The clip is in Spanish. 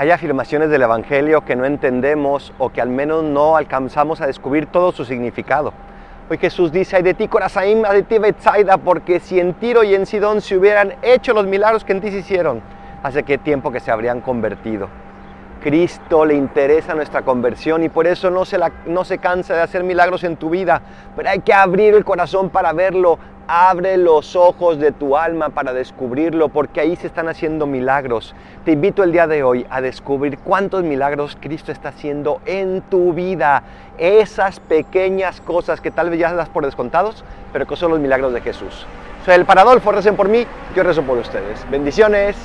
Hay afirmaciones del Evangelio que no entendemos o que al menos no alcanzamos a descubrir todo su significado. Hoy Jesús dice, ay de ti Corazaim, ay de ti Betsaida, porque si en Tiro y en Sidón se hubieran hecho los milagros que en ti se hicieron, hace qué tiempo que se habrían convertido. Cristo le interesa nuestra conversión y por eso no se, no se cansa de hacer milagros en tu vida, pero hay que abrir el corazón para verlo. Abre los ojos de tu alma para descubrirlo, porque ahí se están haciendo milagros. Te invito el día de hoy a descubrir cuántos milagros Cristo está haciendo en tu vida. Esas pequeñas cosas que tal vez ya das por descontados, pero que son los milagros de Jesús. Soy el Paradolfo, recen por mí, yo rezo por ustedes. Bendiciones.